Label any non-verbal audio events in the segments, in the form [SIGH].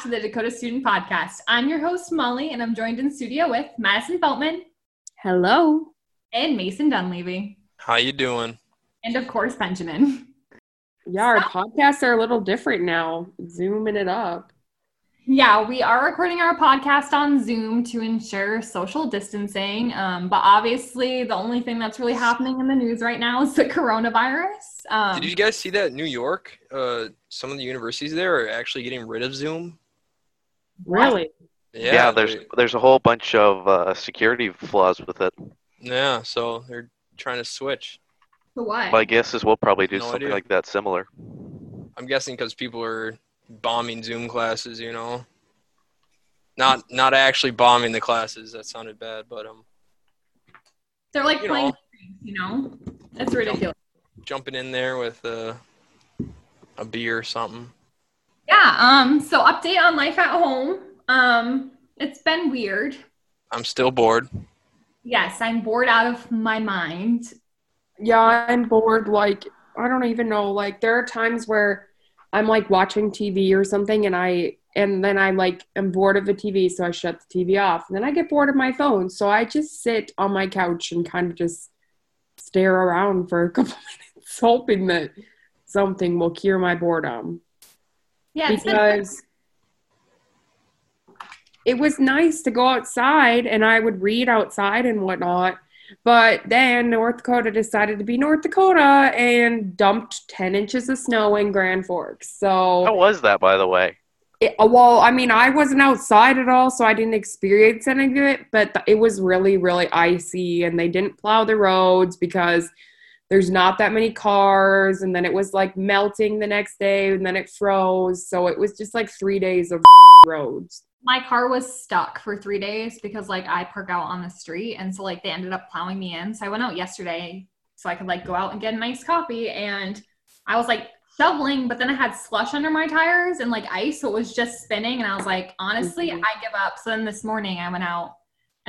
back to the Dakota Student Podcast. I'm your host, Molly, and I'm joined in studio with Madison Feltman Hello. and Mason Dunleavy. How you doing? And of course, Benjamin. Yeah, our podcasts are a little different now. Zooming it up. Yeah, we are recording our podcast on Zoom to ensure social distancing. Um, but obviously, the only thing that's really happening in the news right now is the coronavirus. Um, Did you guys see that New York? Uh, some of the universities there are actually getting rid of Zoom. Really? Yeah, Yeah, there's they- there's a whole bunch of uh, security flaws with it. yeah. So they're trying to switch. to what? My guess is we'll probably do No something idea. like that similar. I'm guessing because people are bombing Zoom classes. You know, not not actually bombing the classes. That sounded bad, but um, They're like you playing, know. games, you know? That's ridiculous. jumping in there with uh, a beer or something. Yeah. Um. So update on life at home. Um. It's been weird. I'm still bored. Yes, I'm bored out of my mind. Yeah, I'm bored. Like, I don't even know. Like, there are times where I'm like watching TV or something and I, and then I'm like, I'm bored of the TV, so I shut the TV off. And then I get bored of my phone. So I just sit on my couch and kind of just stare around for a couple [LAUGHS] minutes, hoping that something will cure my boredom. Yeah. It's because it was nice to go outside and I would read outside and whatnot. But then North Dakota decided to be North Dakota and dumped 10 inches of snow in Grand Forks. So, how was that, by the way? it, uh, well, I mean, I wasn't outside at all, so I didn't experience any of it, but th- it was really, really icy and they didn't plow the roads because there's not that many cars. And then it was like melting the next day and then it froze. So it was just like three days of [LAUGHS] roads. my car was stuck for three days because like I park out on the street, and so like they ended up plowing me in. So I went out yesterday so I could like go out and get a nice coffee, and I was like shoveling, but then I had slush under my tires and like ice, so it was just spinning. And I was like, honestly, Mhm. I give up. So then this morning I went out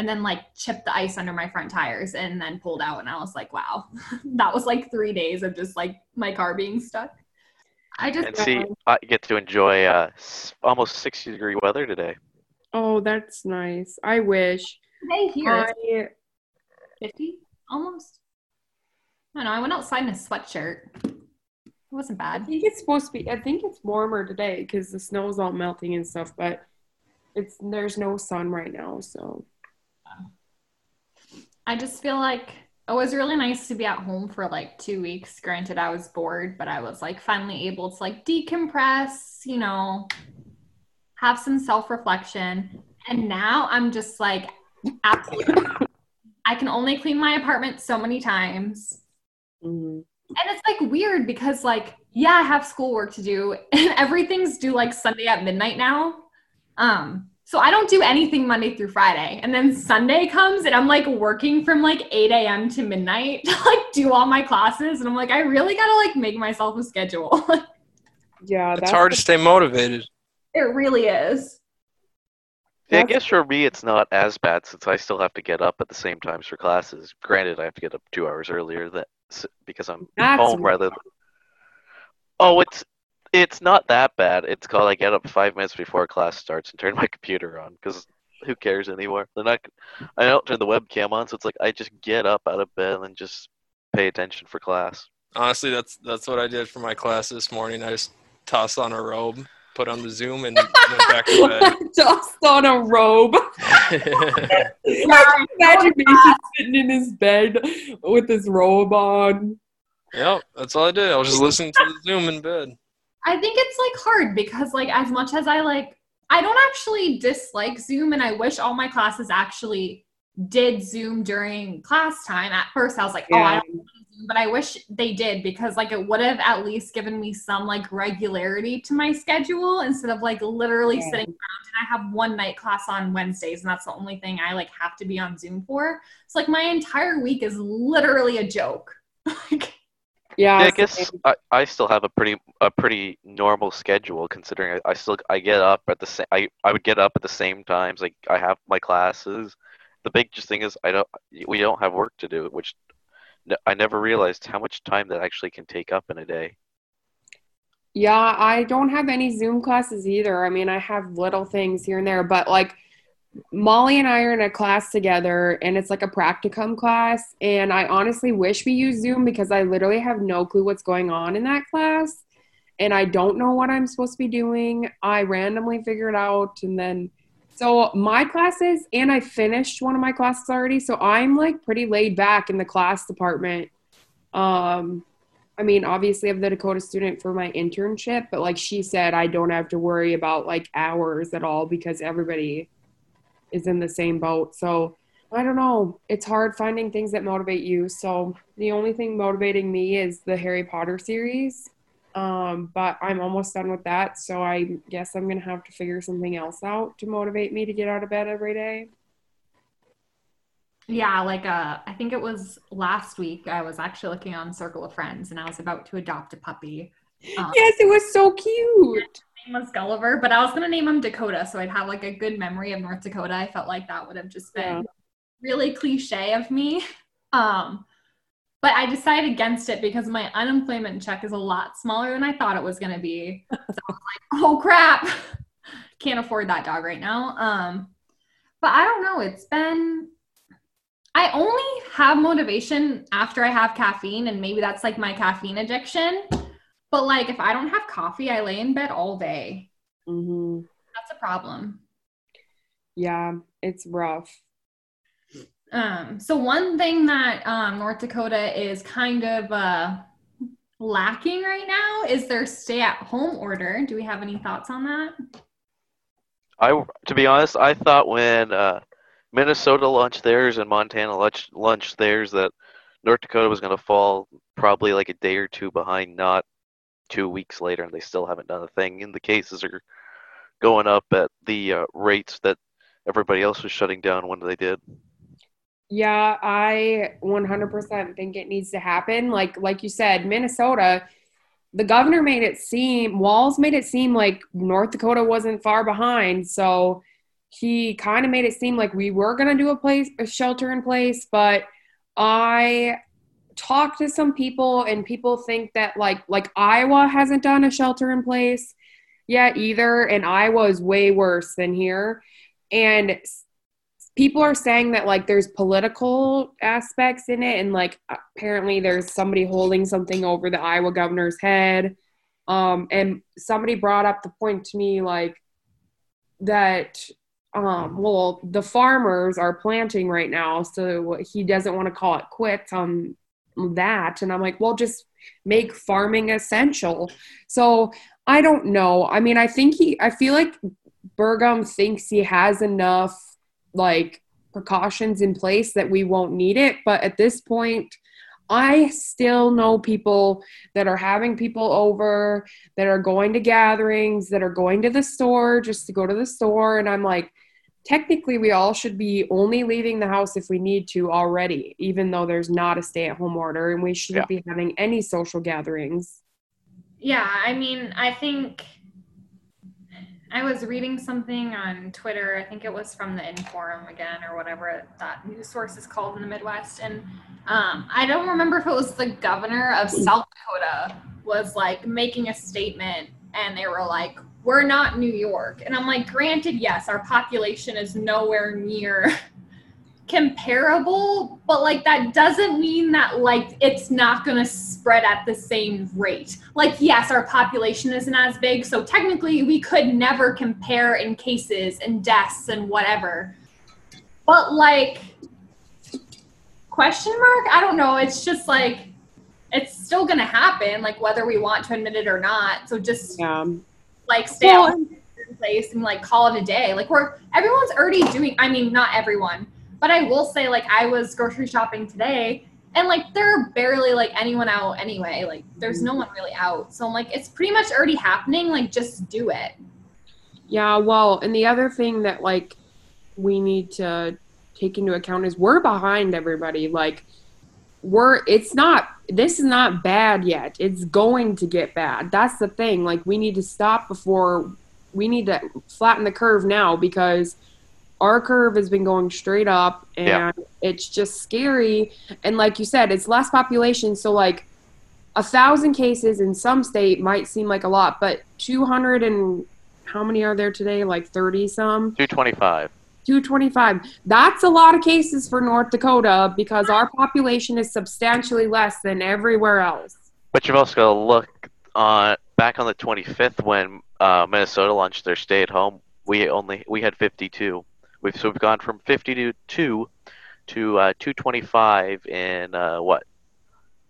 and then like chipped the ice under my front tires and then pulled out, and I was like, wow, [LAUGHS] that was like three days of just like my car being stuck. I just And see, I get to enjoy uh, almost 60 degree weather today. Oh, that's nice. I wish. today here. I, 50 almost. I don't know. I went outside in a sweatshirt. It wasn't bad I think it's supposed to be. I think it's warmer today because the snow's all melting and stuff. But it's there's no sun right now, so I just feel like it was really nice to be at home for like two weeks. Granted, I was bored, but I was like finally able to like decompress, you know, have some self reflection. And now I'm just like, absolutely. [LAUGHS] I can only clean my apartment so many times. mhm. And it's like weird because like yeah, I have schoolwork to do [LAUGHS] and everything's due like Sunday at midnight now. Um so I don't do anything Monday through Friday. And then Sunday comes and I'm like working from like 8 a.m. to midnight [LAUGHS] to like do all my classes. And I'm like, I really gotta like make myself a schedule. [LAUGHS] yeah, It's hard to stay motivated. it really is. Yeah, I guess for me it's not as bad since I still have to get up at the same times for classes. Granted, I have to get up two hours earlier that because I'm That's home rather. Than, oh, it's it's not that bad. It's called I get up five minutes before class starts and turn my computer on because who cares anymore? They're not. I don't turn the webcam on, so it's like I just get up out of bed and just pay attention for class. Honestly, that's that's what I did for my class this morning. I just tossed on a robe, put on the Zoom, and went back to just [LAUGHS] on a robe. [LAUGHS] bed. Imagine Mason sitting in his bed with his robe on. yep, that's all I did. I was just listening to the Zoom in bed. I think it's like hard because like as much as I like I don't actually dislike Zoom and I wish all my classes actually did Zoom during class time. At first I was like, oh, I don't want Zoom, but I wish they did because like it would have at least given me some like regularity to my schedule instead of like literally Yeah. sitting around and I have one night class on Wednesdays and that's the only thing I like have to be on Zoom for. It's like my entire week is literally a joke. [LAUGHS] like Yeah, Yeah, I guess I, I still have a pretty a pretty normal schedule considering I, I still I get up at the same I, I would get up at the same times like I have my classes. The big just thing is I don't we don't have work to do, which I never realized how much time that actually can take up in a day. Yeah, I don't have any Zoom classes either. I mean, I have little things here and there, but like Molly and I are in a class together and it's like a practicum class. And I honestly wish we use Zoom because I literally have no clue what's going on in that class. And I don't know what I'm supposed to be doing. I randomly figured out. And then, so my classes, and I finished one of my classes already. So I'm like pretty laid back in the class department. Um, I mean, obviously, I have the Dakota student for my internship, but like she said, I don't have to worry about like hours at all because everybody is in the same boat. So I don't know. It's hard finding things that motivate you. So the only thing motivating me is the Harry Potter series. Um, but I'm almost done with that. So I guess I'm going to have to figure something else out to motivate me to get out of bed every day. Yeah, like uh, I think it was last week. I was actually looking on Circle of Friends, and I was about to adopt a puppy. Um, yes, it was so cute. name was Gulliver, but I was gonna name him Dakota, so I'd have like a good memory of North Dakota. I felt like that would have just been yeah. really cliche of me. Um, but I decided against it because my unemployment check is a lot smaller than I thought it was gonna be. [LAUGHS] So I was like, oh crap, [LAUGHS] can't afford that dog right now. Um, but I don't know. It's been I only have motivation after I have caffeine, and maybe that's like my caffeine addiction. But like, if I don't have coffee, I lay in bed all day. Mm-hmm. That's a problem. Yeah, it's rough. Um, so one thing that um, North Dakota is kind of uh, lacking right now is their stay-at-home order. Do we have any thoughts on that? I, to be honest, I thought when uh, Minnesota launched theirs and Montana launched theirs that North Dakota was going to fall probably like a day or two behind, not two weeks later, and they still haven't done a thing. And the cases are going up at the uh, rates that everybody else was shutting down when they did. Yeah, I 100% think it needs to happen. Like like you said, Minnesota, the governor made it seem Walz made it seem like North Dakota wasn't far behind. So he kind of made it seem like we were going to do a place a shelter in place but i talked to some people and people think that like like iowa hasn't done a shelter in place yet either and iowa is way worse than here. And people are saying that like there's political aspects in it and like apparently there's somebody holding something over the iowa governor's head. Um and somebody brought up the point to me like that um, well, the farmers are planting right now, so he doesn't want to call it quits on that. And I'm like, well, just make farming essential. So I don't know. I mean, I think he, I feel like Burgum thinks he has enough like precautions in place that we won't need it. But at this point, I still know people that are having people over, that are going to gatherings, that are going to the store just to go to the store. And I'm like, technically we all should be only leaving the house if we need to already even though there's not a stay-at-home order and we shouldn't yeah. be having any social gatherings yeah i mean i think i was reading something on twitter i think it was from the inforum again or whatever that news source is called in the midwest and um, i don't remember if it was the governor of south dakota was like making a statement and they were like we're not New York. And I'm like, granted, yes, our population is nowhere near [LAUGHS] comparable, but like that doesn't mean that like it's not going to spread at the same rate. Like, yes, our population isn't as big, so technically we could never compare in cases and deaths and whatever. But like, question mark? I don't know. It's just like, it's still going to happen, like whether we want to admit it or not. So just. Yeah like stay well, in place and like call it a day. Like we're everyone's already doing. I mean, not everyone, but I will say like I was grocery shopping today and like there are barely like anyone out anyway. Like there's no one really out. So I'm like it's pretty much already happening. Like just do it. Yeah, well, and the other thing that like we need to take into account is we're behind everybody. Like we're it's not this is not bad yet. It's going to get bad. That's the thing. Like we need to stop before we need to flatten the curve now because our curve has been going straight up and yeah. it's just scary and like you said it's less population so like a thousand cases in some state might seem like a lot, but 200 and how many are there today? Like 30 some? 225. 225. That's a lot of cases for North Dakota because our population is substantially less than everywhere else. But you've also got to look on back on the 25th when uh, Minnesota launched their stay-at-home. We only we had 52. We've so we've gone from 52 to uh, 225 in uh, what,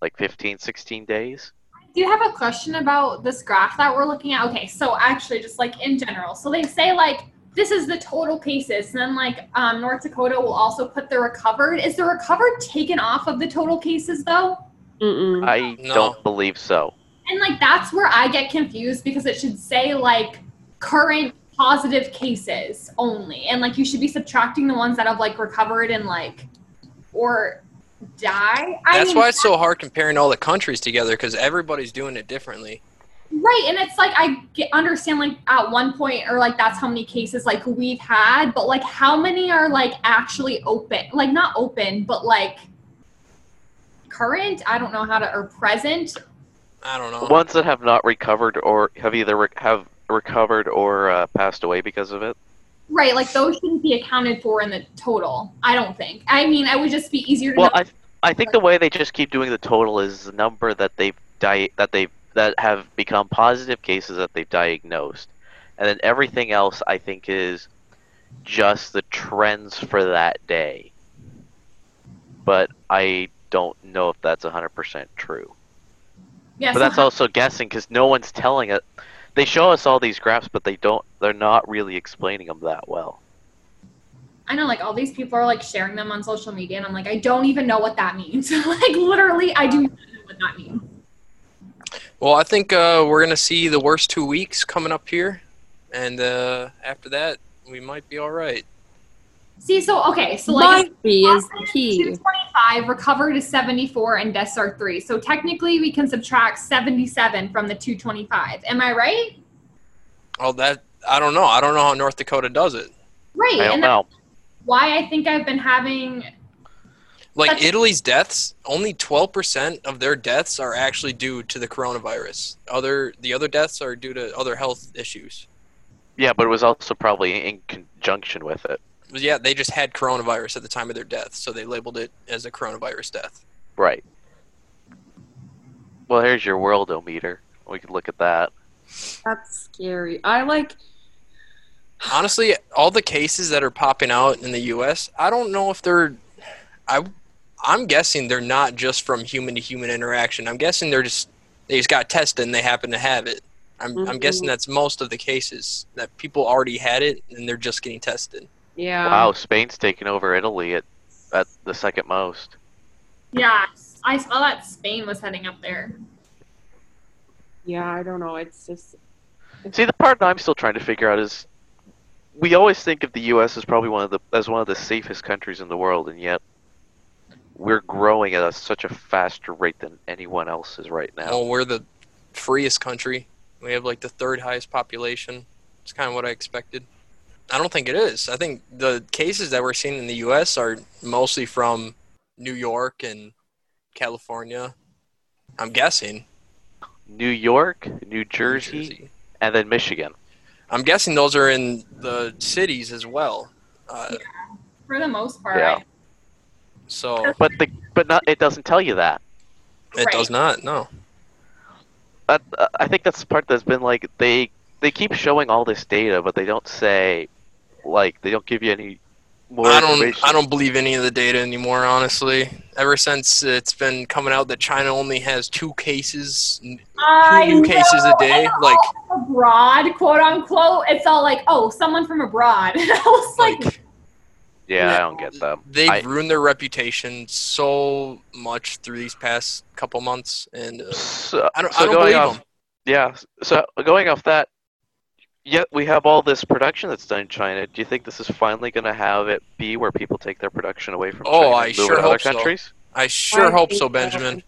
like 15, 16 days. Do you have a question about this graph that we're looking at? Okay, so actually, just like in general, so they say like this is the total cases, and then like um, North Dakota will also put the recovered. Is the recovered taken off of the total cases though? Mm-mm. I No. don't believe so. And like that's where I get confused because it should say like current positive cases only. And like you should be subtracting the ones that have like recovered and like or die. I That's mean, why it's so hard comparing all the countries together because everybody's doing it differently. Right. And it's like I get, understand like at one point or like that's how many cases like we've had, but like how many are like actually open? Like not open, but like current. I don't know how to or present. I don't know. Ones that have not recovered or have either re- have recovered or uh, passed away because of it. Right, like those shouldn't be accounted for in the total. I don't think. I mean, it would just be easier to Well, know. I I think the way they just keep doing the total is the number that they've di- that they that have become positive cases that they've diagnosed, and then everything else I think is just the trends for that day. But I don't know if that's 100% true. yeah, But that's also guessing because no one's telling it. They show us all these graphs, but they don't. They're not really explaining them that well. I know, like all these people are like sharing them on social media, and I'm like, I don't even know what that means. [LAUGHS] like literally, I do not know what that means. Well, I think uh, we're gonna see the worst two weeks coming up here, and uh, after that, we might be all right. See, so okay, so like Might be is the key. 225, recovered is 74, and deaths are three. So technically, we can subtract 77 from the 225. Am I right? Oh, that I don't know. I don't know how North Dakota does it. Right, I don't and know. why I think I've been having Like That's- Italy's deaths, only 12% of their deaths are actually due to the coronavirus. Other the other deaths are due to other health issues. Yeah, but it was also probably in conjunction with it. Yeah, they just had coronavirus at the time of their death, so they labeled it as a coronavirus death. Right. Well, here's your worldometer. We could look at that. That's scary. I like. Honestly, all the cases that are popping out in the U.S., I don't know if they're. I, I'm guessing they're not just from human to human interaction. I'm guessing they're just they just got tested and they happen to have it. I'm, I'm mm-hmm. guessing that's most of the cases that people already had it and they're just getting tested. Yeah. wow, Spain's taking over Italy at at the second most. yeah. I saw that Spain was heading up there. Yeah, I don't know. It's just. See, the part that I'm still trying to figure out is we always think of the U.S. as probably one of the as one of the safest countries in the world, and yet we're growing at a, such a faster rate than anyone else is right now. Well, we're the freest country. We have like the third highest population. It's kind of what I expected. I don't think it is. I think the cases that we're seeing in the U.S. are mostly from New York and California. I'm guessing. New York, New New Jersey, and then Michigan. I'm guessing those are in the cities as well. Uh, For the most part. Yeah. So But the but not it doesn't tell you that. it Right. does not. No. That, uh, I think that's the part that's been like they they keep showing all this data, but they don't say like they don't give you any more I don't. information. I don't believe any of the data anymore. Honestly, ever since it's been coming out that China only has two cases, I two new cases a day, and like abroad, quote unquote. It's all like, oh, someone from abroad. [LAUGHS] I was like, like Yeah, I don't get them. they've I- ruined their reputation so much through these past couple months, and uh, So, I don't. so I don't going believe off, them. Yeah. So going off that, yet we have all this production that's done in China. Do you think this is finally going to have it be where people take their production away from Oh, China I and move sure it to other hope so. countries? I sure I hope so, so. Benjamin.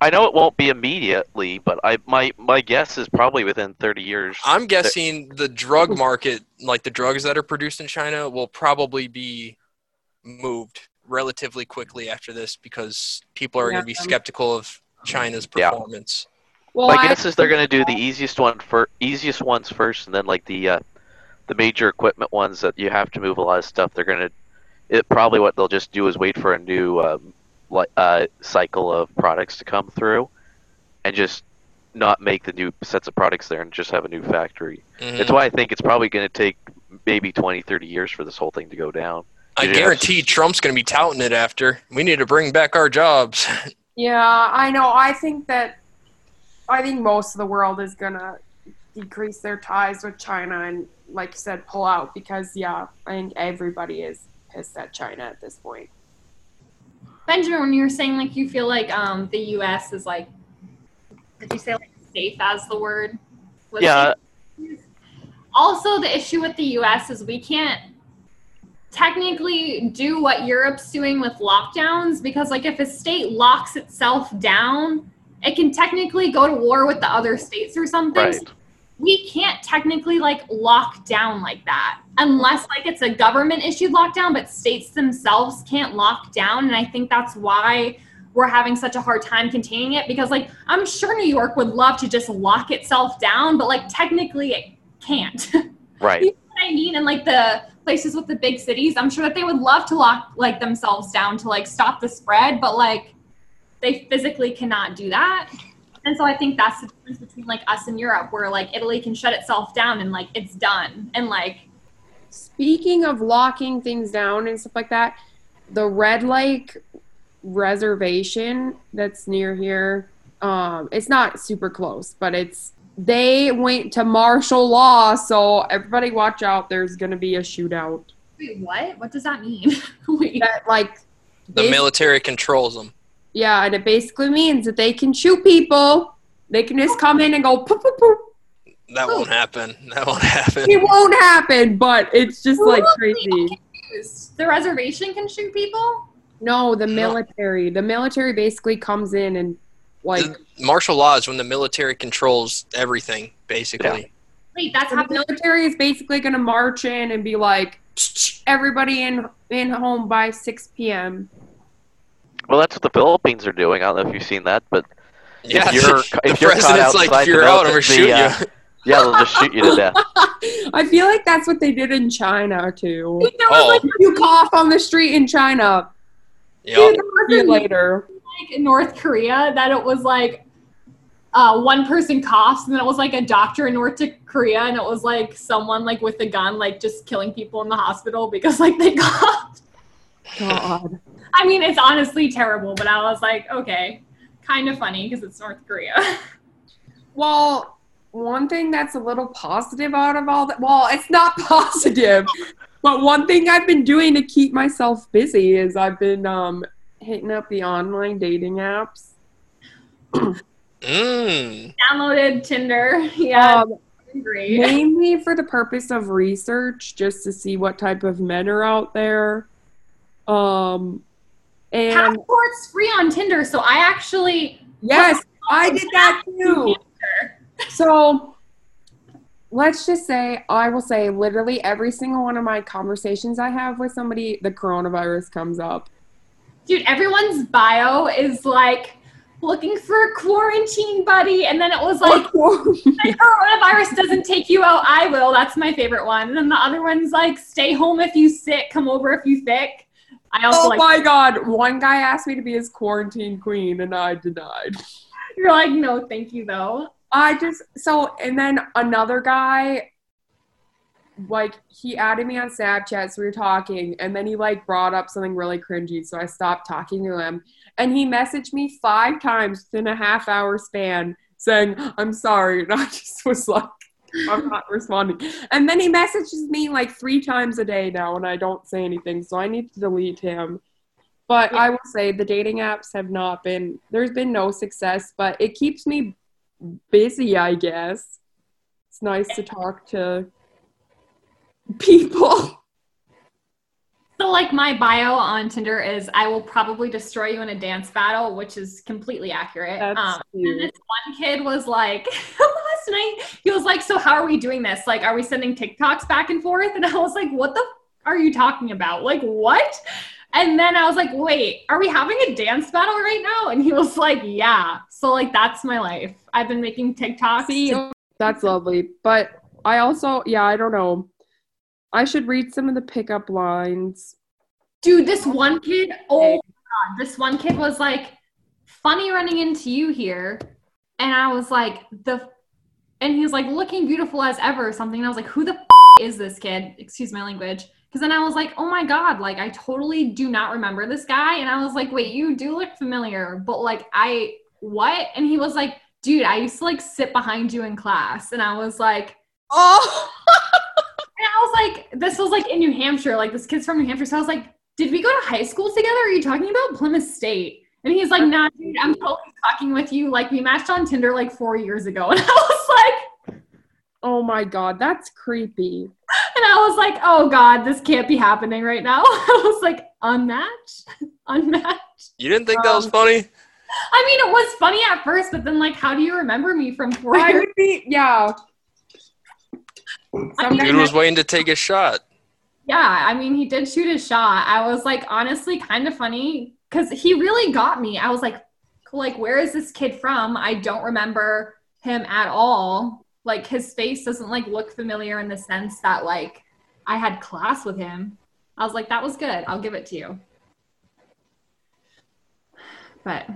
I know it won't be immediately, but I my my guess is probably within 30 years. I'm guessing the drug market, like the drugs that are produced in China, will probably be moved relatively quickly after this because people are going to be skeptical of China's Yeah. performance. Well, My I- guess is they're gonna do the easiest one for easiest ones first, and then like the uh, the major equipment ones that you have to move a lot of stuff. They're gonna it probably what they'll just do is wait for a new um, like uh, cycle of products to come through, and just not make the new sets of products there and just have a new factory. Mhm. That's why I think it's probably going to take maybe 20, 30 years for this whole thing to go down. I Yeah. guarantee Trump's going to be touting it after. We need to bring back our jobs. [LAUGHS] Yeah, I know. I think that I think most of the world is gonna decrease their ties with China and, like you said, pull out because yeah, I think everybody is pissed at China at this point. Benjamin, when you were saying like you feel like um the U.S. is like, did you say like safe as the word? Was Yeah. safe? Also, the issue with the U.S. is we can't technically do what Europe's doing with lockdowns because like if a state locks itself down, it can technically go to war with the other states or something. Right. we can't technically like lock down like that unless like it's a government issued lockdown but states themselves can't lock down and i think that's why we're having such a hard time containing it because like i'm sure new york would love to just lock itself down but like technically it can't [LAUGHS] Right. you know what i mean and like the places with the big cities i'm sure that they would love to lock like themselves down to like stop the spread but like they physically cannot do that and so I think that's the difference between like us and Europe, where like Italy can shut itself down and like it's done. And like Speaking of locking things down and stuff like that, the Red Lake reservation that's near here, um, it's not super close, but it's they went to martial law, so everybody watch out. There's gonna be a shootout. wait, what? What does that mean? [LAUGHS] wait. That like the military controls them. Yeah, and it basically means that they can shoot people. They can just come in and go poop poop poop. That oh. won't happen. That won't happen. It won't happen, but it's just like crazy. The reservation can shoot people? No, the No. military. The military basically comes in and like Martial law is when the military controls everything, basically. Wait, that's how the military is basically going to march in and be like, everybody in in home by 6 p.m. Well, that's what the Philippines are doing. I don't know if you've seen that, but Yeah, you're- [LAUGHS] the if you're caught president's like, if you're out, I'm military- shoot the, uh, you. [LAUGHS] yeah, they'll just shoot you to death. [LAUGHS] I feel like that's what they did in China too. There was Oh. like, you cough on the street in China, Yep. see you later. Like in North Korea that it was like uh, one person coughs and then it was like a doctor in North Korea and it was like someone like with a gun like just killing people in the hospital because like they [LAUGHS] coughed. God. I mean, it's honestly terrible, but I was like, okay, kind of funny because it's North Korea. [LAUGHS] Well, one thing that's a little positive out of all that, well, it's not [LAUGHS] positive, but one thing I've been doing to keep myself busy is I've been um, hitting up the online dating apps. Mm. Downloaded Tinder. [LAUGHS] Yeah, Um, great. mainly for the purpose of research, just to see what type of men are out there. Um, and Passport's free on Tinder, so I actually yes, I did that too. So let's just say I will say literally every single one of my conversations I have with somebody, the coronavirus comes up. Dude, everyone's bio is like looking for a quarantine buddy, and then it was like [LAUGHS] oh, coronavirus doesn't take you out, I will. That's my favorite one. And then the other one's like, stay home if you sick, come over if you sick. I also oh like my god, one guy asked me to be his quarantine queen and I denied. you're like, no, thank you though. I just so and then another guy like he added me on Snapchat, so we were talking, and then he like brought up something really cringy, so I stopped talking to him. And he messaged me five times within a half hour span saying, I'm sorry. And [LAUGHS] I just was like, I'm not responding. And then he messages me like three times a day now, and I don't say anything, so I need to delete him. But I will say the dating apps have not been, there's been no success, but it keeps me busy, I guess. It's nice to talk to people. So like my bio on Tinder is I will probably destroy you in a dance battle, which is completely accurate. That's um, and this one kid was like [LAUGHS] last night, he was like, So how are we doing this? Like, are we sending TikToks back and forth? And I was like, What the f- are you talking about? Like, what? And then I was like, wait, are we having a dance battle right now? And he was like, yeah. So like that's my life. I've been making TikToks. See, that's lovely. But I also, yeah, I don't know. I should read some of the pickup lines. Dude, this one kid, oh my god, this one kid was like, funny running into you here. And I was like, the, and he was like, looking beautiful as ever or something. And I was like, who the f- is this kid? Excuse my language. Because then I was like, oh my God, like I totally do not remember this guy. And I was like, wait, you do look familiar, but like I, what? And he was like, dude, I used to like sit behind you in class. And I was like, Oh, and [LAUGHS] I was like, this was like in New Hampshire, like this kid's from New Hampshire. So I was like, did we go to high school together? Are you talking about Plymouth State? And he's like, nah, dude, I'm totally talking with you. Like we matched on Tinder like four years ago. [LAUGHS] And I was like, oh my God, that's creepy. and I was like, oh God, this can't be happening right now. [LAUGHS] I was like, unmatched? [LAUGHS] unmatched? You didn't think that was Um, funny? I mean, it was funny at first, but then like, how do you remember me from four I years? would be, yeah. I mean- Dude was waiting to take a shot. Yeah, I mean, he did shoot his shot. I was like, honestly, kind of funny because he really got me. I was like, like, where is this kid from? I don't remember him at all. Like, his face doesn't like look familiar in the sense that like I had class with him. I was like, that was good. I'll give it to you. But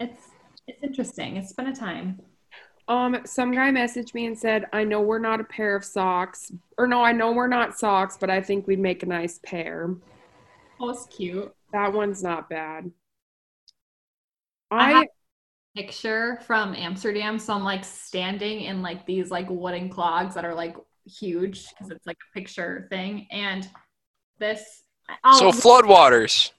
it's it's interesting. It's been a time. Um, some guy messaged me and said, I know we're not a pair of socks. Or no, I know we're not socks, but I think we'd make a nice pair. Oh, it's cute. That one's not bad. I I, have- picture from Amsterdam. So I'm like standing in like these like wooden clogs that are like huge because it's like a picture thing. And this, So oh, floodwaters.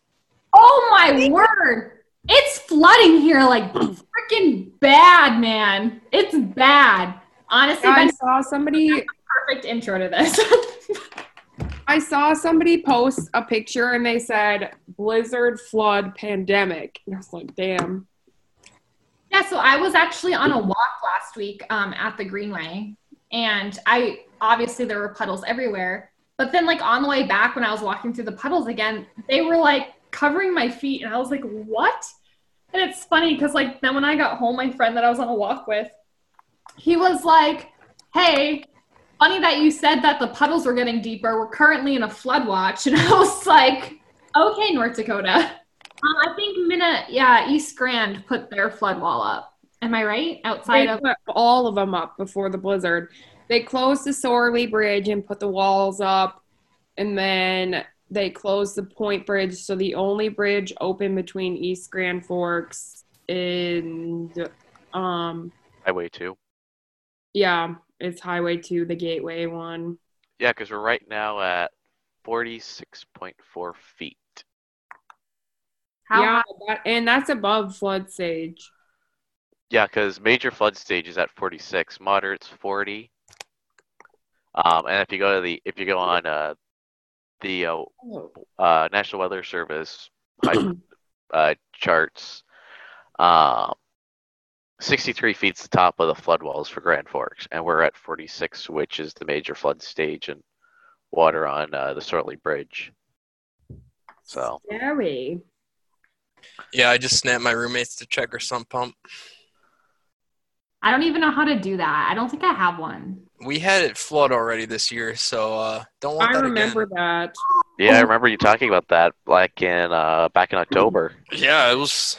oh my word, it's flooding here like freaking bad, man. It's bad. Honestly, I saw somebody perfect intro to this. [LAUGHS] I saw somebody post a picture and they said blizzard flood pandemic. And I was like, damn. Yeah, so I was actually on a walk last week um, at the Greenway, and I obviously there were puddles everywhere. But then, like on the way back, when I was walking through the puddles again, they were like covering my feet, and I was like, "What?" And it's funny because like then when I got home, my friend that I was on a walk with, he was like, "Hey, funny that you said that the puddles were getting deeper. We're currently in a flood watch," [LAUGHS] and I was like, "Okay, North Dakota." Um, I think Minna, yeah, East Grand put their flood wall up. Am I right? Outside They of put all of them up before the blizzard. They closed the Sorlie Bridge and put the walls up, and then they closed the Point Bridge. So the only bridge open between East Grand Forks and um Highway two. yeah, it's Highway Two, the Gateway one. Yeah, because we're right now at forty-six point four feet. how yeah, that, and that's above flood stage. Yeah, because major flood stage is at 46, moderate's 40. Um, and if you go to the if you go on uh, the uh, uh, National Weather Service [CLEARS THROAT] uh, charts, um, 63 feet's the top of the flood walls for Grand Forks, and we're at 46, which is the major flood stage and water on uh, the Sorlie Bridge. So Scary. Yeah, I just snapped my roommates to check her sump pump. I don't even know how to do that. I don't think I have one. We had it flood already this year, so uh, don't want I that remember again. that. yeah, I remember you talking about that like in uh, back in October. Yeah, it was.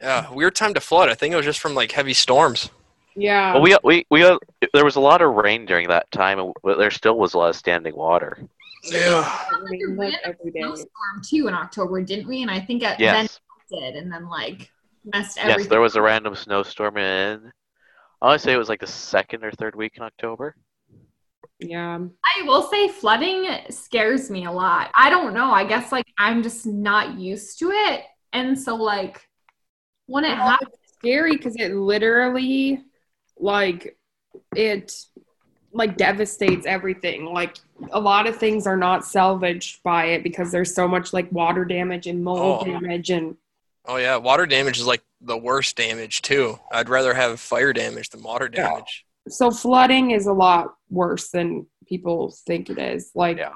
Yeah, weird time to flood. I think it was just from like heavy storms. Yeah. Well, we we we uh, there was a lot of rain during that time, and there still was a lot of standing water. Yeah. I Like mean, a random every day. snowstorm too in October, didn't we? And I think it Yes, then did, and then like messed everything. yes, there was a random snowstorm in. I want to say it was like the second or third week in October. Yeah. I will say flooding scares me a lot. I don't know. I guess like I'm just not used to it, and so like when it Well, happens, it's scary because it literally like it like devastates everything like a lot of things are not salvaged by it because there's so much like water damage and mold Oh. damage and Oh yeah, water damage is like the worst damage too. I'd rather have fire damage than water Yeah. damage. so flooding is a lot worse than people think it is like Yeah.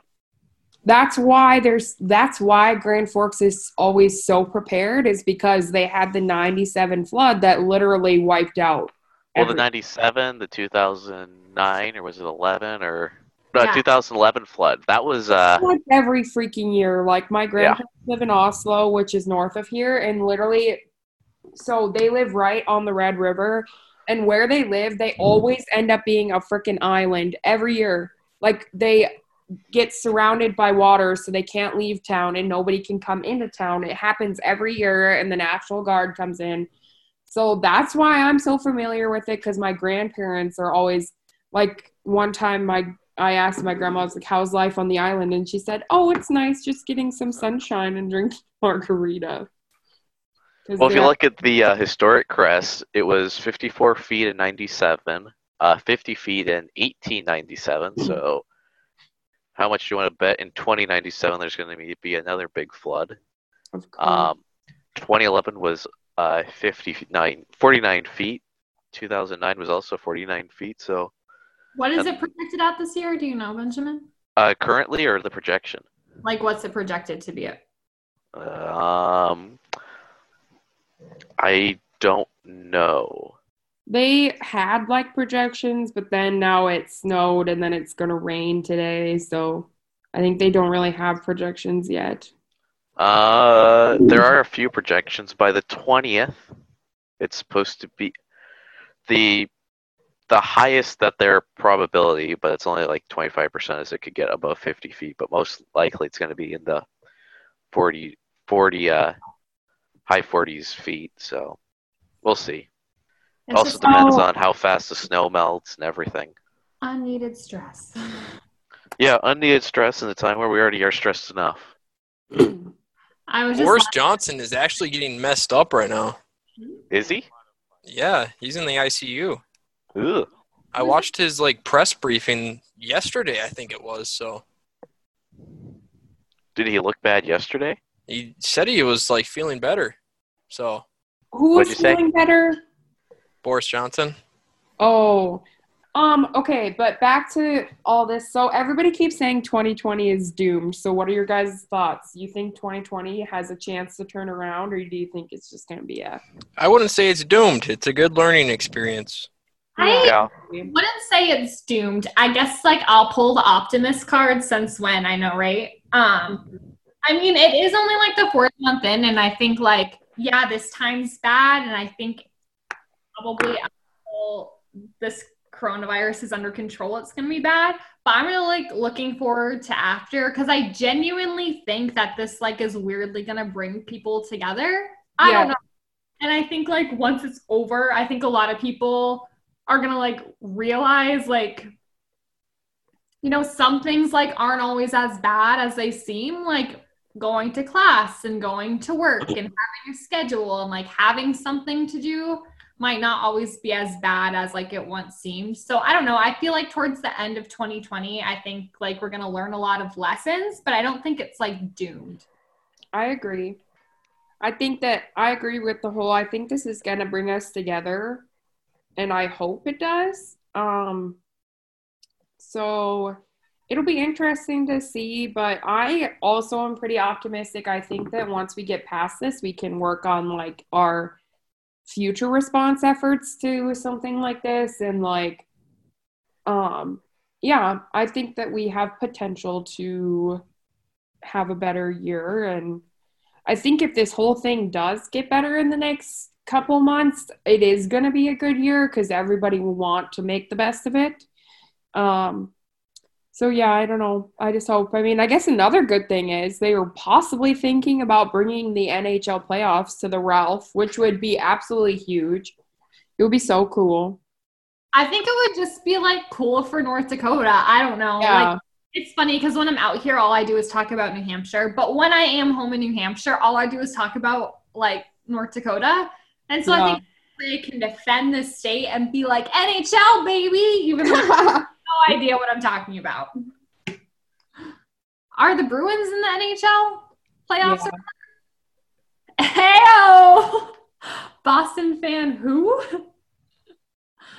that's why there's that's why Grand Forks is always so prepared is because they had the 97 flood that literally wiped out Well, the 97, the 2009, or was it 11, or no, Yeah. 2011 flood. That was uh, like every freaking year. Like my grandparents live in Oslo, which is north of here, and literally, so they live right on the Red River, and where they live, they always end up being a freaking island every year. Like they get surrounded by water, so they can't leave town, and nobody can come into town. It happens every year, and the National Guard comes in. So that's why I'm so familiar with it because my grandparents are always like one time my I asked my grandma, I was like, how's life on the island? And she said, oh, it's nice just getting some sunshine and drinking [LAUGHS] margarita. well, if you look at the uh, historic crest, it was 54 feet in 97, uh, 50 feet in 1897. So, how much do you want to bet in 2097 there's going to be, be another big flood? Of course. Um, 2011 was uh, 59, 49 feet. 2009 was also 49 feet. So, What is it projected at this year? Do you know, Benjamin? uh, currently, or the projection? Like, what's it projected to be at? Um, I don't know. they had like projections, but then now it snowed and then it's going to rain today. So I think they don't really have projections yet. Uh, there are a few projections by the twentieth. It's supposed to be the the highest that their probability, but it's only like twenty five percent, as it could get above fifty feet. But most likely, it's going to be in the 40, 40 uh, high forties feet. So we'll see. It's also depends on how fast the snow melts and everything. unneeded stress. Yeah, unneeded stress in the time where we already are stressed enough. I was just Boris Johnson is actually getting messed up right now. Is he? Yeah, he's in the ICU. Ugh. I watched his like press briefing yesterday, I think it was. So Did he look bad yesterday? he said he was like feeling better. So Who What'd was you say? feeling better? Boris Johnson. Oh, um, okay, but back to all this. So everybody keeps saying 2020 is doomed. So what are your guys' thoughts? You think 2020 has a chance to turn around, or do you think it's just gonna be a? I wouldn't say it's doomed. It's a good learning experience. I Yeah. wouldn't say it's doomed. I guess like I'll pull the optimist card since when I know, right? Um I mean it is only like the fourth month in and I think like yeah, this time's bad and I think probably this coronavirus is under control it's going to be bad, but I'm really like looking forward to after cuz I genuinely think that this like is weirdly going to bring people together. I Yeah. don't know. And I think like once it's over, I think a lot of people are gonna like realize like you know some things like aren't always as bad as they seem like going to class and going to work and having a schedule and like having something to do might not always be as bad as like it once seemed so i don't know i feel like towards the end of 2020 i think like we're gonna learn a lot of lessons but i don't think it's like doomed I agree. I think that I agree with the whole. I think this is gonna bring us together, and I hope it does. Um, so it'll be interesting to see. But I also am pretty optimistic. I think that once we get past this, we can work on like our future response efforts to something like this, and like, um, yeah, I think that we have potential to have a better year and I think if this whole thing does get better in the next couple months, it is going to be a good year cuz everybody will want to make the best of it. Um so yeah, I don't know. I just hope. I mean, I guess another good thing is they were possibly thinking about bringing the NHL playoffs to the Ralph, which would be absolutely huge. It would be so cool. i think it would just be like cool for north dakota i don't know like Yeah. It's funny because when I'm out here, all I do is talk about New Hampshire. But when I am home in New Hampshire, all I do is talk about like North Dakota. And so I think they can defend the state and be like NHL baby, even though I have no [LAUGHS] idea what I'm talking about. Are the Bruins in the NHL playoffs? Heyo, Boston fan who?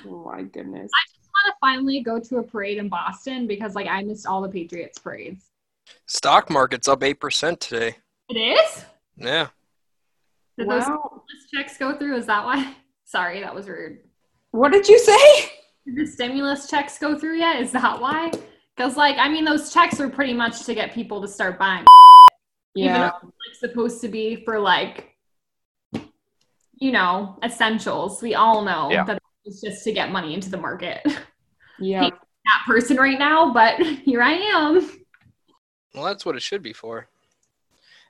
oh my goodness. I just want to finally go to a parade in Boston because like I missed all the Patriots parades. Stock market's up eight percent today. It is? Yeah. Did those Wow. stimulus checks go through? Is that why? [LAUGHS] Sorry, that was rude. What did you say? Did the stimulus checks go through yet? Is that why? Because, like, I mean, those checks are pretty much to get people to start buying. Even Yeah. though it's like, supposed to be for, like, you know, essentials. We all know Yeah. that it's just to get money into the market. [LAUGHS] Yeah. that person right now, but [LAUGHS] here I am. Well, that's what it should be for.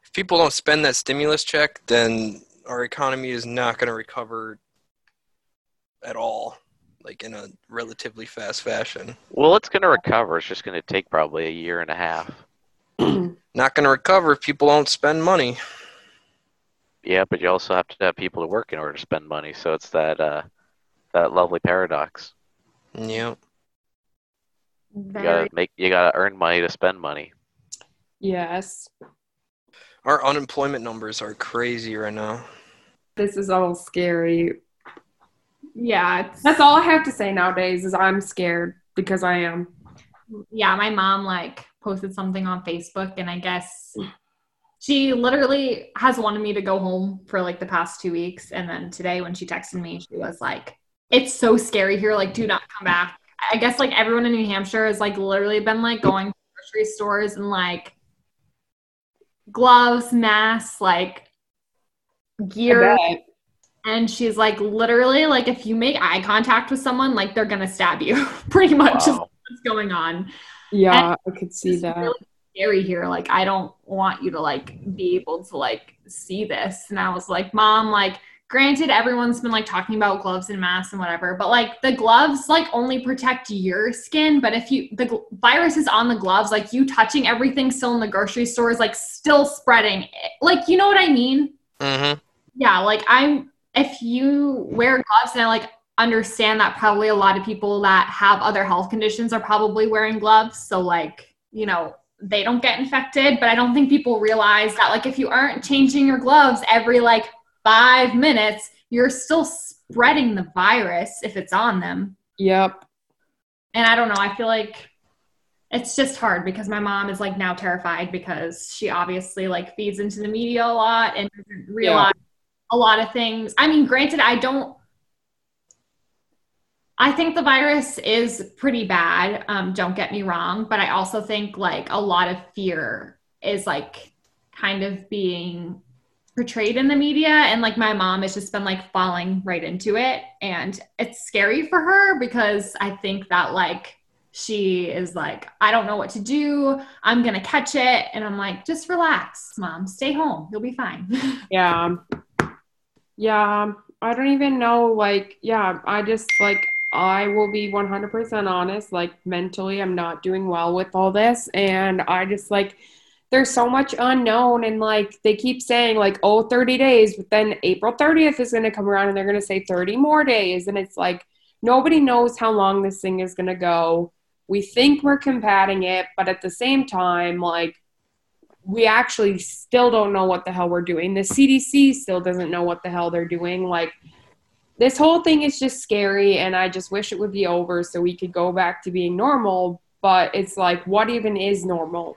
If people don't spend that stimulus check, then our economy is not going to recover at all, like in a relatively fast fashion. Well, it's going to recover. It's just going to take probably a year and a half. [CLEARS THROAT] Not going to recover if people don't spend money. Yeah, but you also have to have people to work in order to spend money. So it's that uh, that lovely paradox. Yep. You Very, gotta make you gotta earn money to spend money. yes. Our unemployment numbers are crazy right now. This is all scary. yeah, it's, That's all I have to say nowadays is I'm scared because I am. yeah, my mom like posted something on Facebook and I guess she literally has wanted me to go home for like the past two weeks. And then today when she texted me, she was like, It's so scary here, like do not come back. I guess like everyone in New Hampshire has like literally been like going to grocery stores and like gloves, masks, like gear. And she's like, literally, like if you make eye contact with someone, like they're gonna stab you. [LAUGHS] Pretty much Wow. what's going on. Yeah, I could see that. really scary here. Like, I don't want you to like be able to like see this. And I was like, Mom, like, granted, everyone's been like talking about gloves and masks and whatever, but like the gloves like only protect your skin. But if you the gl- virus is on the gloves, like you touching everything still in the grocery store is like still spreading. Like, you know what I mean? Mm-hmm. yeah like i'm if you wear gloves and i like understand that probably a lot of people that have other health conditions are probably wearing gloves so like you know they don't get infected but i don't think people realize that like if you aren't changing your gloves every like five minutes you're still spreading the virus if it's on them Yep. and i don't know i feel like it's just hard because my mom is like now terrified because she obviously like feeds into the media a lot and doesn't realize a lot of things. I mean, granted, I don't. I think the virus is pretty bad. Um, don't get me wrong, but I also think like a lot of fear is like kind of being portrayed in the media, and like my mom has just been like falling right into it, and it's scary for her because I think that like she is like, I don't know what to do. I'm gonna catch it, and I'm like, just relax, mom. Stay home. You'll be fine. [LAUGHS] Yeah. Yeah. I don't even know. Like, yeah, I just like, I will be 100% honest. Like, mentally, I'm not doing well with all this. And I just like, there's so much unknown. And like, they keep saying, like, oh, 30 days. But then April 30th is going to come around and they're going to say 30 more days. And it's like, nobody knows how long this thing is going to go. We think we're combating it. But at the same time, like, we actually still don't know what the hell we're doing. The CDC still doesn't know what the hell they're doing. Like, this whole thing is just scary, and I just wish it would be over so we could go back to being normal. But it's like, what even is normal?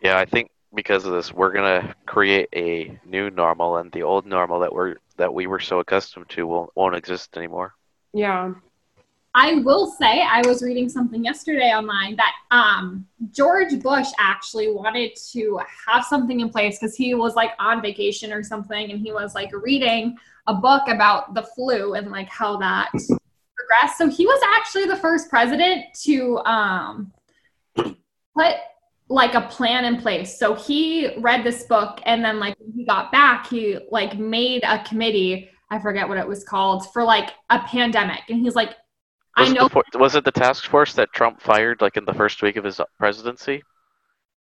Yeah, I think because of this, we're gonna create a new normal, and the old normal that we're that we were so accustomed to won't won't exist anymore. Yeah. I will say I was reading something yesterday online that um, George Bush actually wanted to have something in place because he was like on vacation or something and he was like reading a book about the flu and like how that [LAUGHS] progressed. So he was actually the first president to um, put like a plan in place. So he read this book and then like when he got back, he like made a committee. I forget what it was called for like a pandemic. And he's like, Was I know the, was it the task force that Trump fired like in the first week of his presidency?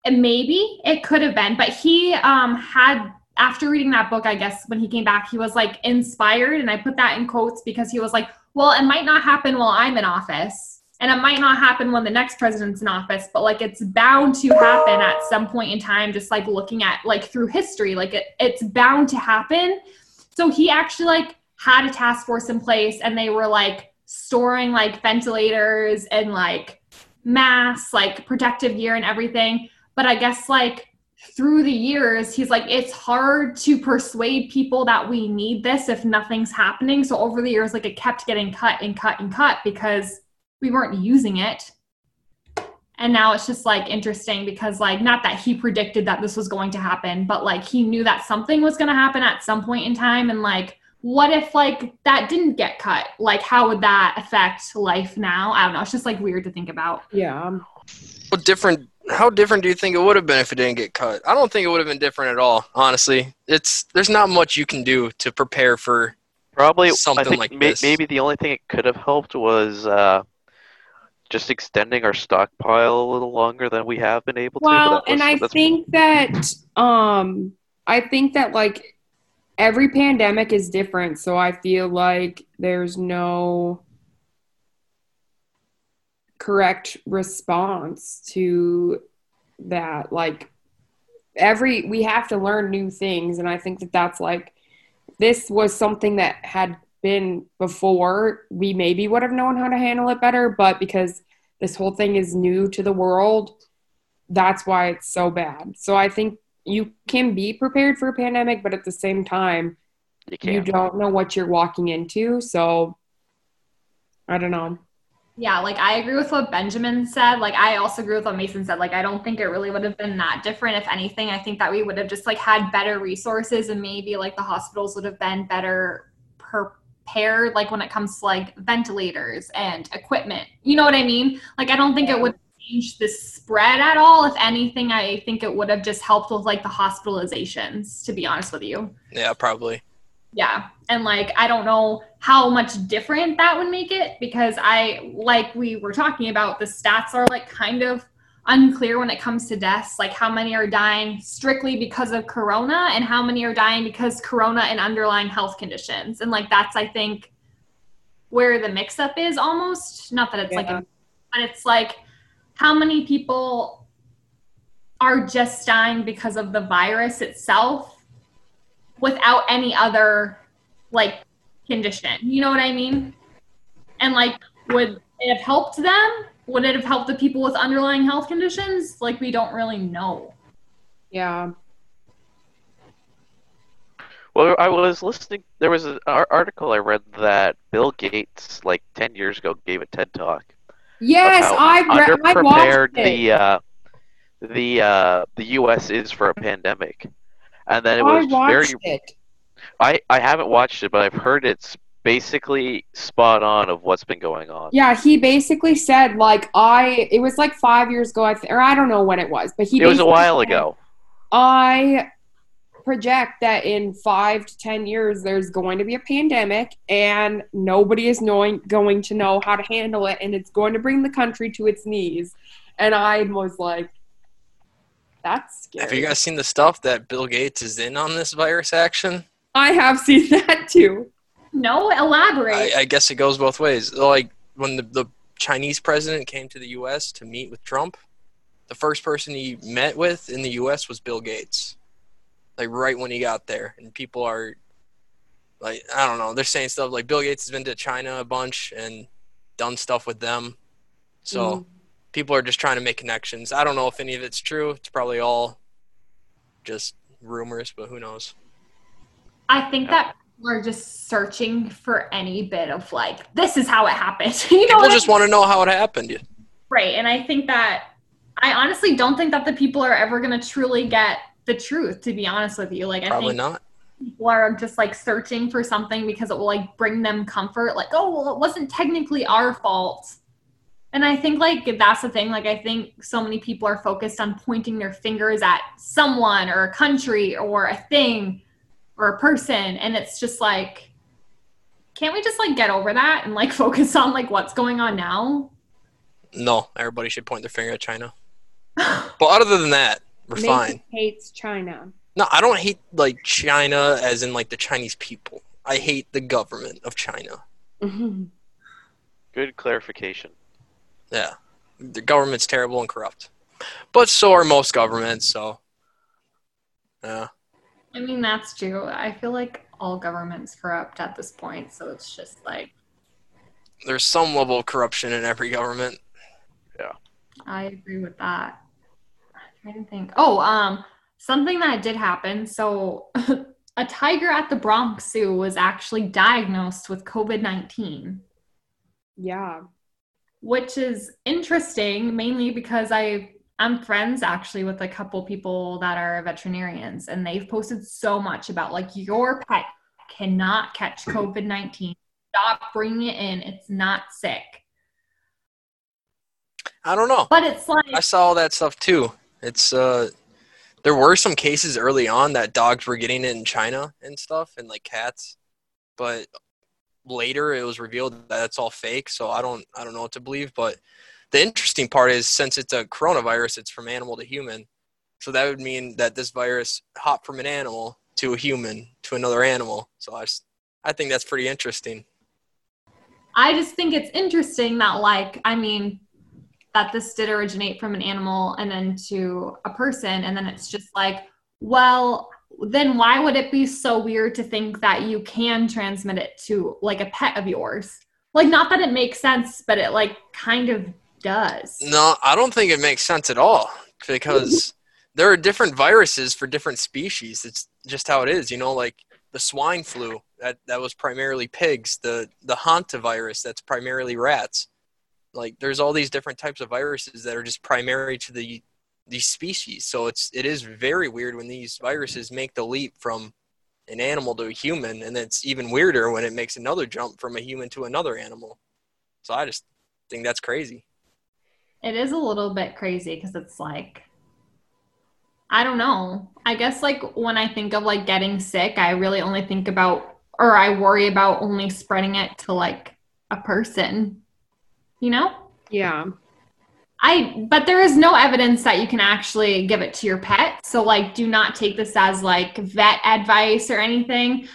And maybe it could have been, but he um, had after reading that book, I guess when he came back, he was like inspired, and I put that in quotes because he was like, "Well, it might not happen while I'm in office, and it might not happen when the next president's in office, but like it's bound to happen at some point in time. Just like looking at like through history, like it, it's bound to happen." So he actually like had a task force in place, and they were like storing like ventilators and like masks, like protective gear and everything But I guess like through the years, he's like, it's hard to persuade people that we need this if nothing's happening. So over the years, like it kept getting cut and cut and cut because we weren't using it. And now it's just like interesting because, like, not that he predicted that this was going to happen, but like he knew that something was going to happen at some point in time. And like, what if like that didn't get cut? Like, how would that affect life now? I don't know. It's just like weird to think about. Yeah. What different? How different do you think it would have been if it didn't get cut? I don't think it would have been different at all. Honestly, it's there's not much you can do to prepare for. Probably Something I think like may- this. maybe the only thing it could have helped was uh, just extending our stockpile a little longer than we have been able to. Well, and I think that um I think that like every pandemic is different, so I feel like there's no correct response to that like every we have to learn new things and I think that that's like this was something that had been before we maybe would have known how to handle it better but because this whole thing is new to the world that's why it's so bad. So I think you can be prepared for a pandemic, but at the same time, you you don't know what you're walking into. So I don't know. Yeah, like I agree with what Benjamin said. Like I also agree with what Mason said. Like I don't think it really would have been that different. If anything, I think that we would have just like had better resources and maybe like the hospitals would have been better prepared like when it comes to like ventilators and equipment. You know what I mean? Like I don't think it would change the spread at all. If anything, I think it would have just helped with like the hospitalizations, to be honest with you. Yeah, probably. Yeah. And like, I don't know how much different that would make it because I, like we were talking about, the stats are like kind of unclear when it comes to deaths. Like, how many are dying strictly because of corona and how many are dying because corona and underlying health conditions. And like, that's, I think, where the mix up is almost. Not that it's like, a, but it's like, how many people are just dying because of the virus itself without any other like condition. You know what I mean? And like, would it have helped them? Would it have helped the people with underlying health conditions? Like, we don't really know. Yeah. Well, I was listening. There was an article I read that Bill Gates, like ten years ago, gave a TED talk. Yes, I re- I underprepared watched it. the uh, the uh, the U.S. is for a pandemic, and then it was watched very. it. I I haven't watched it, but I've heard it's basically spot on of what's been going on. Yeah, he basically said like I. It was like five years ago, I th- or I don't know when it was, but he. It was a while said, ago. I project that in five to ten years there's going to be a pandemic and nobody is knowing going to know how to handle it and it's going to bring the country to its knees. And I was like, that's scary. Have you guys seen the stuff that Bill Gates is in on this virus action? I have seen [LAUGHS] that too. No, elaborate. I, I guess it goes both ways. Like when the, the Chinese president came to the U.S. to meet with Trump, the first person he met with in the U.S. was Bill Gates. Like right when he got there, and people are like, I don't know, they're saying stuff like Bill Gates has been to China a bunch and done stuff with them. So Mm. people are just trying to make connections. I don't know if any of it's true. It's probably all just rumors, but who knows? I think that are just searching for any bit of like, this is how it happened. [LAUGHS] you know People what I just want to know how it happened. Right. And I think that I honestly don't think that the people are ever going to truly get the truth, to be honest with you. Like, I Probably think not. people are just like searching for something because it will like bring them comfort. Like, oh, well, it wasn't technically our fault. And I think like that's the thing. Like, I think so many people are focused on pointing their fingers at someone or a country or a thing or a person. And it's just like, can't we just like get over that and like [LAUGHS] focus on like what's going on now? No, everybody should point their finger at China. [LAUGHS] but other than that, we're Mason fine. hates China. No, I don't hate like China as in like the Chinese people. I hate the government of China. Good clarification. Yeah. The government's terrible and corrupt. But so are most governments, so yeah. I mean, that's true. I feel like all governments corrupt at this point, so it's just like There's some level of corruption in every government. Yeah. I agree with that. trying to think. Oh, um, something that did happen. So, [LAUGHS] a tiger at the Bronx Zoo was actually diagnosed with COVID 19, Yeah. which is interesting, mainly because I I'm friends actually with a couple people that are veterinarians, and they've posted so much about like your pet cannot catch COVID 19. Stop bringing it in. It's not sick. I don't know. But it's like, I saw all that stuff too. It's uh, there were some cases early on that dogs were getting it in China and stuff, and like cats, but later it was revealed that it's all fake. So I don't, I don't know what to believe. But the interesting part is, since it's a coronavirus, it's from animal to human. So that would mean that this virus hopped from an animal to a human to another animal. So I, just, I think that's pretty interesting. I just think it's interesting that, like, I mean, that this did originate from an animal and then to a person. And then it's just like, well, then why would it be so weird to think that you can transmit it to like a pet of yours? Like, not that it makes sense, but it like kind of does. No, I don't think it makes sense at all because there are different viruses for different species. It's just how it is, you know, like the swine flu that, that was primarily pigs, the the hantavirus that's primarily rats. Like there's all these different types of viruses that are just primary to the these species. So it's it is very weird when these viruses make the leap from an animal to a human and it's even weirder when it makes another jump from a human to another animal. So I just think that's crazy. It is a little bit crazy because it's like, I don't know. I guess like when I think of like getting sick, I really only think about or I worry about only spreading it to like a person, you know? Yeah. I but there is no evidence that you can actually give it to your pet. So like do not take this as like vet advice or anything.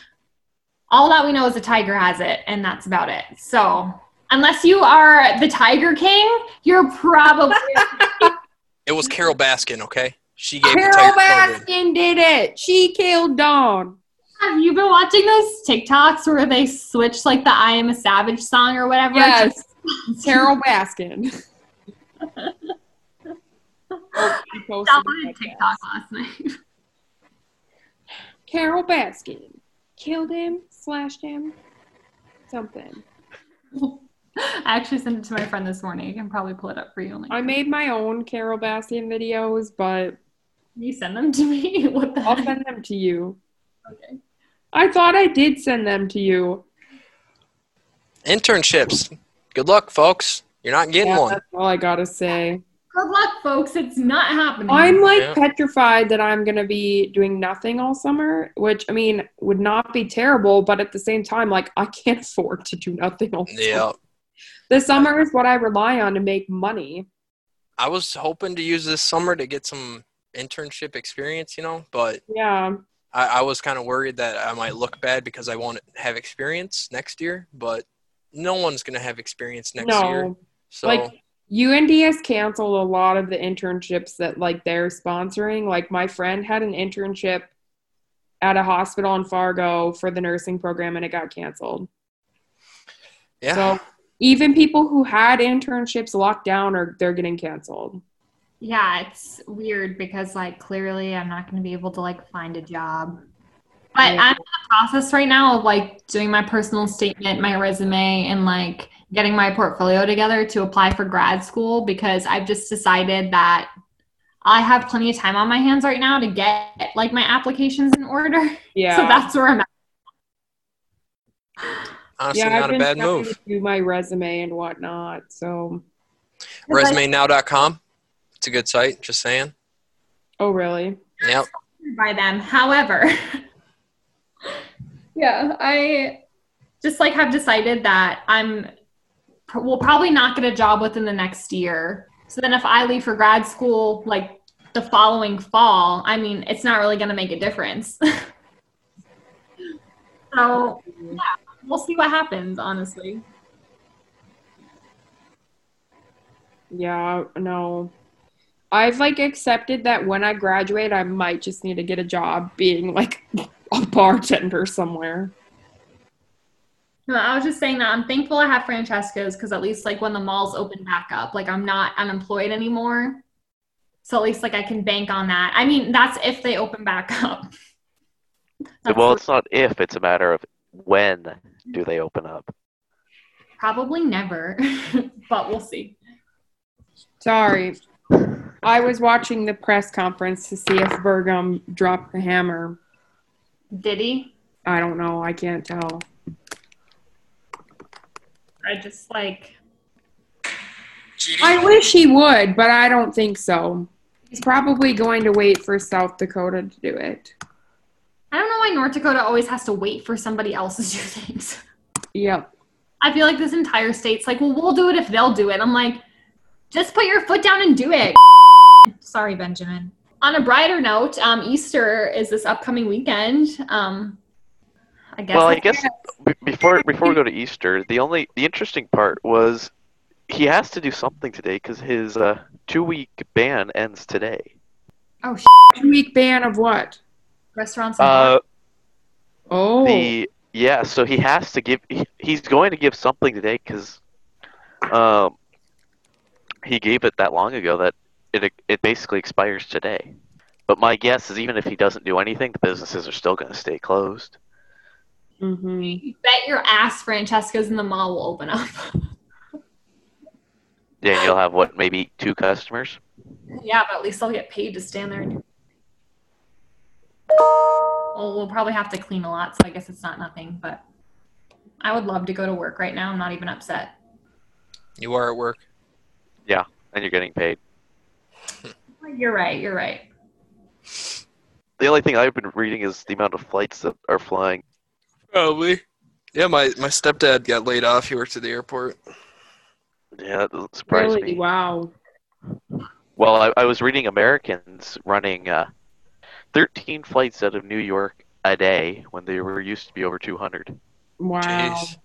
All that we know is a tiger has it and that's about it. So unless you are the Tiger King, you're probably [LAUGHS] It was Carole Baskin, okay? She gave the Carole tiger COVID. Baskin did it. She killed Don. Have you been watching those TikToks where they switch like the I Am a Savage song or whatever? Yes. Carole Baskin. [LAUGHS] She posted That the was a podcast. TikTok last night. Carole Baskin killed him, slashed him, something. [LAUGHS] [LAUGHS] I actually sent it to my friend this morning. I can probably pull it up for you. Like, I made my own Carole Baskin videos, but you send them to me. [LAUGHS] What the I'll heck? send them to you. Okay. I thought I did send them to you. Internships. Good luck, folks. You're not getting Yeah, one. that's all I gotta say. Good luck, folks. It's not happening. I'm like Yeah. petrified that I'm gonna be doing nothing all summer, which I mean would not be terrible, but at the same time, like I can't [LAUGHS] afford to do nothing all Yeah. summer. The summer is what I rely on to make money. I was hoping to use this summer to get some internship experience, you know, but Yeah. I, I was kind of worried that I might look bad because I won't have experience next year. But no one's gonna have experience next no. year, so Like UND has canceled a lot of the internships that like they're sponsoring. Like my friend had an internship at a hospital in Fargo for the nursing program and it got canceled. yeah. So even people who had internships locked down are they're getting canceled. Yeah, it's weird because like clearly I'm not going to be able to like find a job. But Yeah. I'm in the process right now of like doing my personal statement, my resume, and like getting my portfolio together to apply for grad school because I've just decided that I have plenty of time on my hands right now to get like my applications in order. [LAUGHS] Yeah. So that's where I'm at. Honestly, yeah, not I've a been bad move. to do my resume and whatnot. So ResumeNow.com. It's a good site. Just saying. oh really? Yep. by them. However, [LAUGHS] yeah, I just like have decided that I'm will probably not get a job within the next year. So then if I leave for grad school like the following fall, I mean, it's not really going to make a difference. [LAUGHS] so, yeah, we'll see what happens, honestly. Yeah, no. I've like accepted that when I graduate, I might just need to get a job being like [LAUGHS] a bartender somewhere. No, I was just saying that I'm thankful I have Francesca's because at least like when the malls open back up, like I'm not unemployed anymore. So at least like I can bank on that. I mean, that's if they open back [LAUGHS] up. Well, it's not if; it's a matter of when do they open up. probably never, [LAUGHS] but we'll see. Sorry. I was watching the press conference to see if Burgum dropped the hammer. Did he? I don't know. I can't tell. I just like I wish he would, but I don't think so. He's probably going to wait for South Dakota to do it. I don't know why North Dakota always has to wait for somebody else to do [LAUGHS] things. Yep. I feel like this entire state's like, well, we'll do it if they'll do it. I'm like, just put your foot down and do it. [LAUGHS] Sorry, Benjamin. On a brighter note, um, Easter is this upcoming weekend. Um, I guess. Well, I that's- guess b- before before we go to Easter, the only the interesting part was he has to do something today because his uh, two week ban ends today. Oh, sh- Two week ban of what? restaurants. And Uh, bars. Oh. the yeah, so he has to give. He, he's going to give something today because um, he gave it that long ago that it it basically expires today. But my guess is even if he doesn't do anything, the businesses are still going to stay closed. Mm-hmm. You bet your ass Francesca's in the mall will open up. Then you'll have what maybe two customers. yeah, but at least I'll get paid to stand there and do. Well, we'll probably have to clean a lot, so I guess it's not nothing. But I would love to go to work right now. I'm not even upset. You are at work. Yeah, and you're getting paid. [LAUGHS] You're right. You're right. The only thing I've been reading is the amount of flights that are flying. Probably. Yeah, my, my stepdad got laid off. He worked at the airport. Yeah, that doesn't surprise Really? me. Wow. Well, I, I was reading Americans running uh, 13 flights out of New York a day when they were used to be over 200. Wow. Jeez.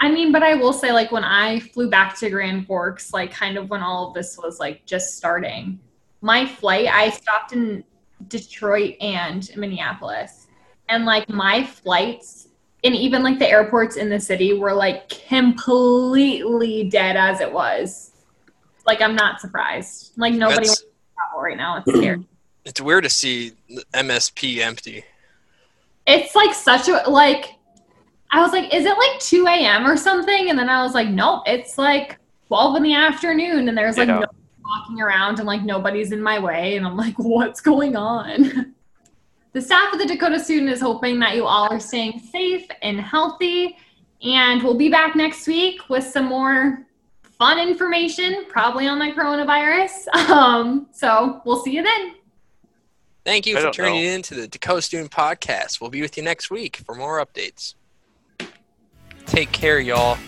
I mean, but I will say, like, when I flew back to Grand Forks, like, kind of when all of this was like just starting, my flight, I stopped in Detroit and Minneapolis. And like, my flights, and even like the airports in the city were like completely dead as it was. Like, I'm not surprised. Like, nobody wants to travel right now. It's scary. It's weird to see MSP empty. it's like such a like i was like is it like 2 a.m or something? And then i was like nope it's like 12 in the afternoon and there's like Yeah. nobody walking around and like nobody's in my way. And i'm like [LAUGHS] what's going on? The staff of the dakota student is hoping that you all are staying safe and healthy. And we'll be back next week with some more fun information probably on the coronavirus. [LAUGHS] Um so we'll see you then Thank you I for tuning know. in to the Dakota Student Podcast. We'll be with you next week for more updates. Take care, y'all.